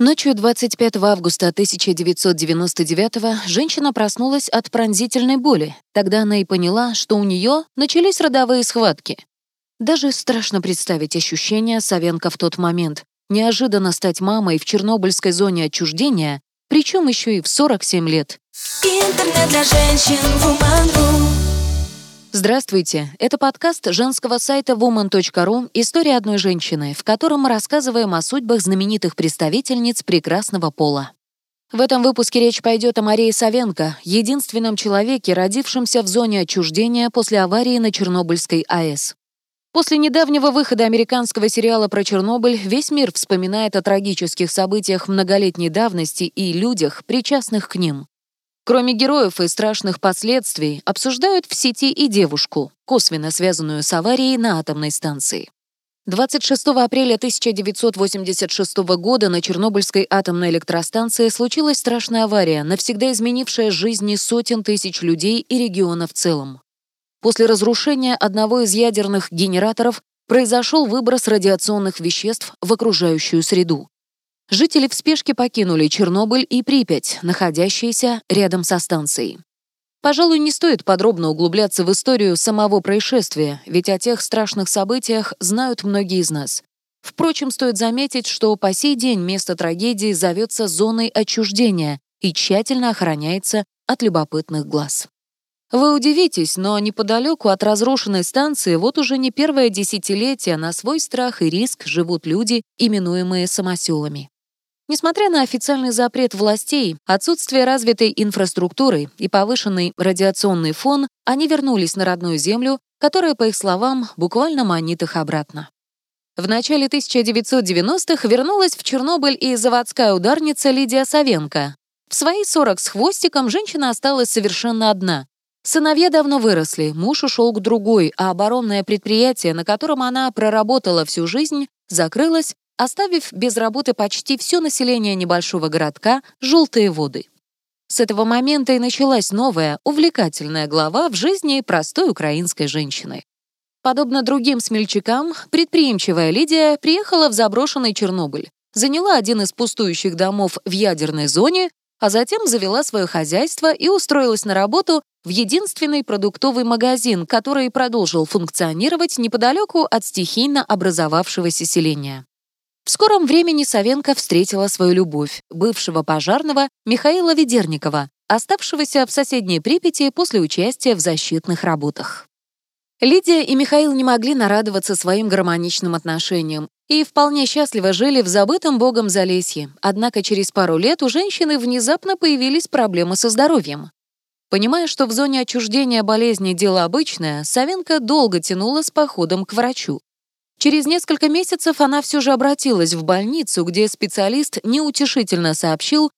Ночью 25 августа 1999 женщина проснулась от пронзительной боли. Тогда она и поняла, что у нее начались родовые схватки. Даже страшно представить ощущения Савенко в тот момент. Неожиданно стать мамой в чернобыльской зоне отчуждения, причем еще и в 47 лет. Интернет для женщин Woman.ru Здравствуйте! Это подкаст женского сайта woman.ru «История одной женщины», в котором мы рассказываем о судьбах знаменитых представительниц прекрасного пола. В этом выпуске речь пойдет о Марии Савенко, единственном человеке, родившемся в зоне отчуждения после аварии на Чернобыльской АЭС. После недавнего выхода американского сериала про Чернобыль весь мир вспоминает о трагических событиях многолетней давности и людях, причастных к ним. Кроме героев и страшных последствий, обсуждают в сети и девушку, косвенно связанную с аварией на атомной станции. 26 апреля 1986 года на Чернобыльской атомной электростанции случилась страшная авария, навсегда изменившая жизни сотен тысяч людей и региона в целом. После разрушения одного из ядерных генераторов произошел выброс радиационных веществ в окружающую среду. Жители в спешке покинули Чернобыль и Припять, находящиеся рядом со станцией. Пожалуй, не стоит подробно углубляться в историю самого происшествия, ведь о тех страшных событиях знают многие из нас. Впрочем, стоит заметить, что по сей день место трагедии зовется зоной отчуждения и тщательно охраняется от любопытных глаз. Вы удивитесь, но неподалеку от разрушенной станции вот уже не первое десятилетие на свой страх и риск живут люди, именуемые самоселами. Несмотря на официальный запрет властей, отсутствие развитой инфраструктуры и повышенный радиационный фон, они вернулись на родную землю, которая, по их словам, буквально манит их обратно. В начале 1990-х вернулась в Чернобыль и заводская ударница Лидия Савенко. В свои 40 с хвостиком женщина осталась совершенно одна. Сыновья давно выросли, муж ушел к другой, а оборонное предприятие, на котором она проработала всю жизнь, закрылось, оставив без работы почти все население небольшого городка «Желтые воды». С этого момента и началась новая, увлекательная глава в жизни простой украинской женщины. Подобно другим смельчакам, предприимчивая Лидия приехала в заброшенный Чернобыль, заняла один из пустующих домов в ядерной зоне, а затем завела свое хозяйство и устроилась на работу в единственный продуктовый магазин, который продолжил функционировать неподалеку от стихийно образовавшегося селения. В скором времени Савенко встретила свою любовь, бывшего пожарного Михаила Ведерникова, оставшегося в соседней Припяти после участия в защитных работах. Лидия и Михаил не могли нарадоваться своим гармоничным отношениям и вполне счастливо жили в забытом богом Залесье. Однако через пару лет у женщины внезапно появились проблемы со здоровьем. Понимая, что в зоне отчуждения болезни дело обычное, Савенко долго тянула с походом к врачу. Через несколько месяцев она все же обратилась в больницу, где специалист неутешительно сообщил,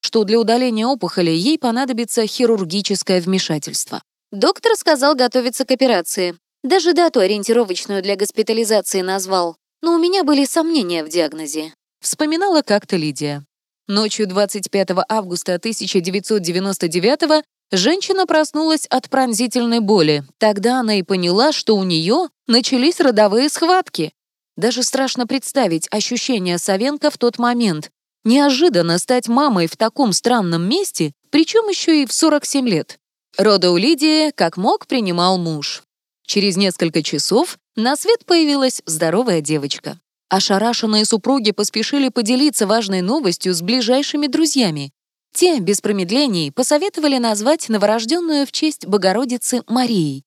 что для удаления опухоли ей понадобится хирургическое вмешательство. Доктор сказал готовиться к операции. Даже дату ориентировочную для госпитализации назвал. Но у меня были сомнения в диагнозе. Вспоминала как-то Лидия. Ночью 25 августа 1999 Женщина проснулась от пронзительной боли. Тогда она и поняла, что у нее начались родовые схватки. Даже страшно представить ощущение Савенко в тот момент. Неожиданно стать мамой в таком странном месте, причем еще и в 47 лет. Рода у Лидии, как мог, принимал муж. Через несколько часов на свет появилась здоровая девочка. Ошарашенные супруги поспешили поделиться важной новостью с ближайшими друзьями. Те, без промедлений, посоветовали назвать новорожденную в честь Богородицы Марией.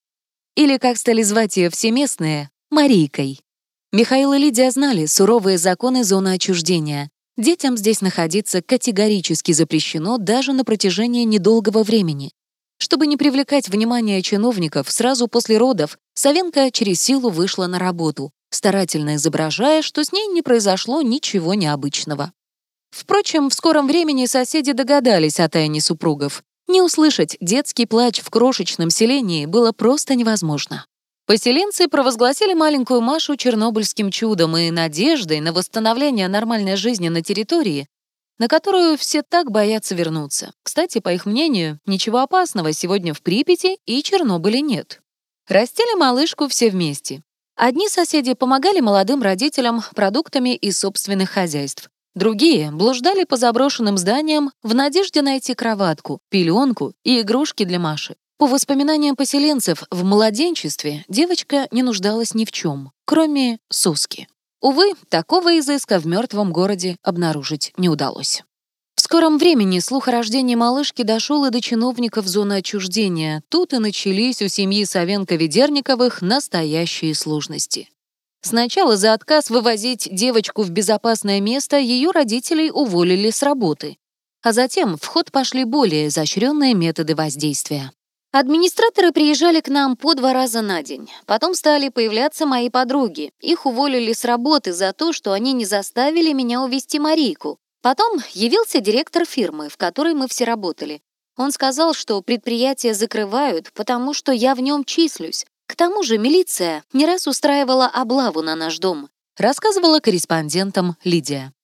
Или, как стали звать ее все местные, Марийкой. Михаил и Лидия знали суровые законы зоны отчуждения. Детям здесь находиться категорически запрещено даже на протяжении недолгого времени. Чтобы не привлекать внимание чиновников, сразу после родов Савенко через силу вышла на работу, старательно изображая, что с ней не произошло ничего необычного. Впрочем, в скором времени соседи догадались о тайне супругов. Не услышать детский плач в крошечном селении было просто невозможно. Поселенцы провозгласили маленькую Машу чернобыльским чудом и надеждой на восстановление нормальной жизни на территории, на которую все так боятся вернуться. Кстати, по их мнению, ничего опасного сегодня в Припяти и Чернобыле нет. Растили малышку все вместе. Одни соседи помогали молодым родителям продуктами из собственных хозяйств, Другие блуждали по заброшенным зданиям в надежде найти кроватку, пеленку и игрушки для Маши. По воспоминаниям поселенцев, в младенчестве девочка не нуждалась ни в чем, кроме соски. Увы, такого изыска в мертвом городе обнаружить не удалось. В скором времени слух о рождении малышки дошел и до чиновников зоны отчуждения. Тут и начались у семьи Савенко-Ведерниковых настоящие сложности. Сначала за отказ вывозить девочку в безопасное место ее родителей уволили с работы. А затем в ход пошли более изощренные методы воздействия. Администраторы приезжали к нам по два раза на день. Потом стали появляться мои подруги. Их уволили с работы за то, что они не заставили меня увезти Марийку. Потом явился директор фирмы, в которой мы все работали. Он сказал, что предприятие закрывают, потому что я в нем числюсь, к тому же милиция не раз устраивала облаву на наш дом, рассказывала корреспондентам Лидия.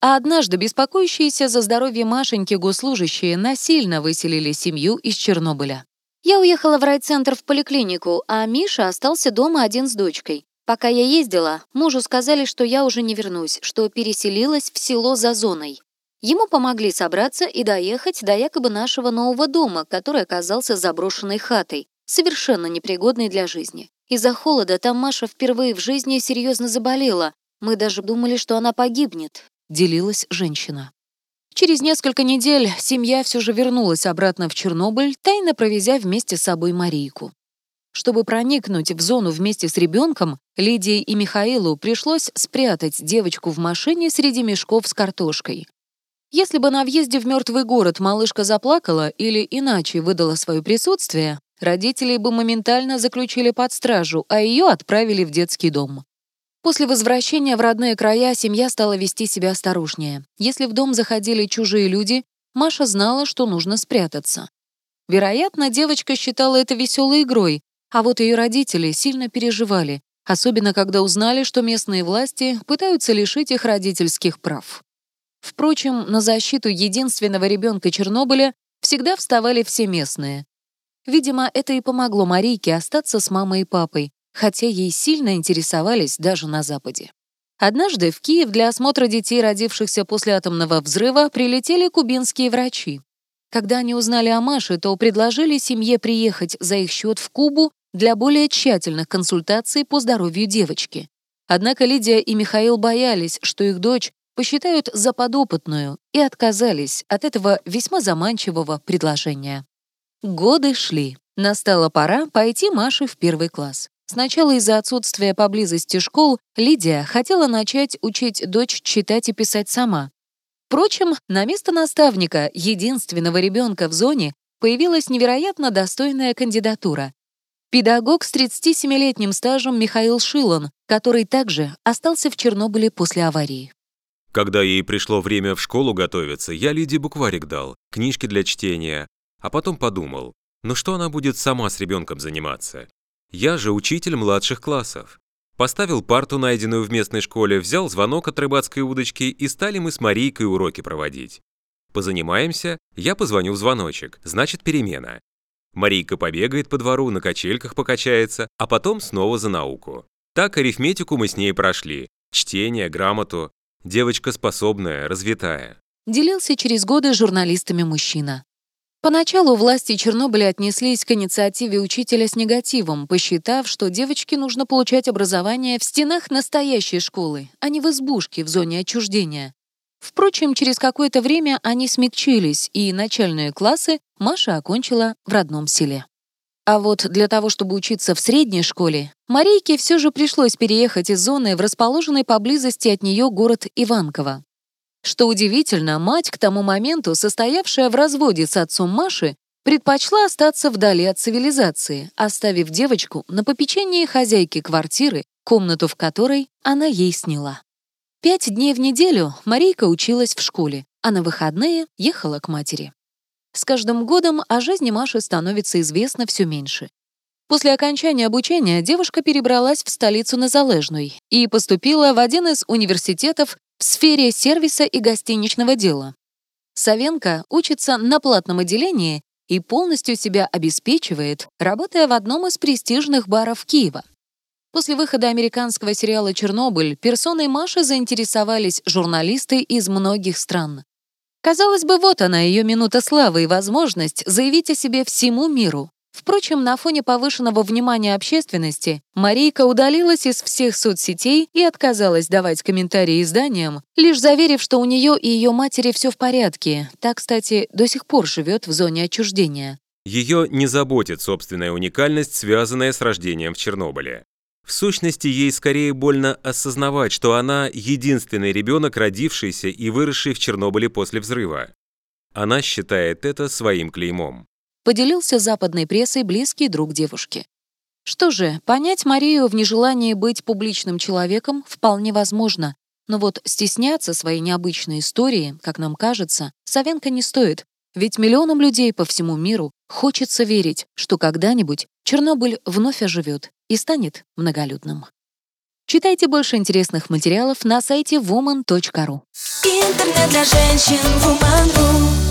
А однажды беспокоящиеся за здоровье Машеньки госслужащие насильно выселили семью из Чернобыля. Я уехала в райцентр в поликлинику, а Миша остался дома один с дочкой. Пока я ездила, мужу сказали, что я уже не вернусь, что переселилась в село за зоной. Ему помогли собраться и доехать до якобы нашего нового дома, который оказался заброшенной хатой, совершенно непригодной для жизни. Из-за холода там Маша впервые в жизни серьезно заболела. Мы даже думали, что она погибнет», — делилась женщина. Через несколько недель семья все же вернулась обратно в Чернобыль, тайно провезя вместе с собой Марийку. Чтобы проникнуть в зону вместе с ребенком, Лидии и Михаилу пришлось спрятать девочку в машине среди мешков с картошкой. Если бы на въезде в мертвый город малышка заплакала или иначе выдала свое присутствие, Родителей бы моментально заключили под стражу, а ее отправили в детский дом. После возвращения в родные края семья стала вести себя осторожнее. Если в дом заходили чужие люди, Маша знала, что нужно спрятаться. Вероятно, девочка считала это веселой игрой, а вот ее родители сильно переживали, особенно когда узнали, что местные власти пытаются лишить их родительских прав. Впрочем, на защиту единственного ребенка Чернобыля всегда вставали все местные. Видимо, это и помогло Марийке остаться с мамой и папой, хотя ей сильно интересовались даже на Западе. Однажды в Киев для осмотра детей, родившихся после атомного взрыва, прилетели кубинские врачи. Когда они узнали о Маше, то предложили семье приехать за их счет в Кубу для более тщательных консультаций по здоровью девочки. Однако Лидия и Михаил боялись, что их дочь посчитают за подопытную, и отказались от этого весьма заманчивого предложения. Годы шли. Настала пора пойти Маше в первый класс. Сначала из-за отсутствия поблизости школ Лидия хотела начать учить дочь читать и писать сама. Впрочем, на место наставника, единственного ребенка в зоне, появилась невероятно достойная кандидатура. Педагог с 37-летним стажем Михаил Шилон, который также остался в Чернобыле после аварии. Когда ей пришло время в школу готовиться, я Лидии букварик дал, книжки для чтения, а потом подумал, ну что она будет сама с ребенком заниматься? Я же учитель младших классов. Поставил парту, найденную в местной школе, взял звонок от рыбацкой удочки и стали мы с Марийкой уроки проводить. Позанимаемся, я позвоню в звоночек, значит перемена. Марийка побегает по двору, на качельках покачается, а потом снова за науку. Так арифметику мы с ней прошли, чтение, грамоту. Девочка способная, развитая. Делился через годы журналистами мужчина. Поначалу власти Чернобыля отнеслись к инициативе учителя с негативом, посчитав, что девочке нужно получать образование в стенах настоящей школы, а не в избушке в зоне отчуждения. Впрочем, через какое-то время они смягчились, и начальные классы Маша окончила в родном селе. А вот для того, чтобы учиться в средней школе, Марийке все же пришлось переехать из зоны в расположенный поблизости от нее город Иванково. Что удивительно, мать, к тому моменту состоявшая в разводе с отцом Маши, предпочла остаться вдали от цивилизации, оставив девочку на попечении хозяйки квартиры, комнату в которой она ей сняла. Пять дней в неделю Марийка училась в школе, а на выходные ехала к матери. С каждым годом о жизни Маши становится известно все меньше. После окончания обучения девушка перебралась в столицу Незалежной и поступила в один из университетов в сфере сервиса и гостиничного дела. Савенко учится на платном отделении и полностью себя обеспечивает, работая в одном из престижных баров Киева. После выхода американского сериала «Чернобыль» персоной Маши заинтересовались журналисты из многих стран. Казалось бы, вот она, ее минута славы и возможность заявить о себе всему миру. Впрочем, на фоне повышенного внимания общественности Марийка удалилась из всех соцсетей и отказалась давать комментарии изданиям, лишь заверив, что у нее и ее матери все в порядке. Так, кстати, до сих пор живет в зоне отчуждения. Ее не заботит собственная уникальность, связанная с рождением в Чернобыле. В сущности, ей скорее больно осознавать, что она единственный ребенок, родившийся и выросший в Чернобыле после взрыва. Она считает это своим клеймом поделился западной прессой близкий друг девушки. Что же, понять Марию в нежелании быть публичным человеком вполне возможно, но вот стесняться своей необычной истории, как нам кажется, Савенко не стоит, ведь миллионам людей по всему миру хочется верить, что когда-нибудь Чернобыль вновь оживет и станет многолюдным. Читайте больше интересных материалов на сайте woman.ru. Интернет для женщин woman.ru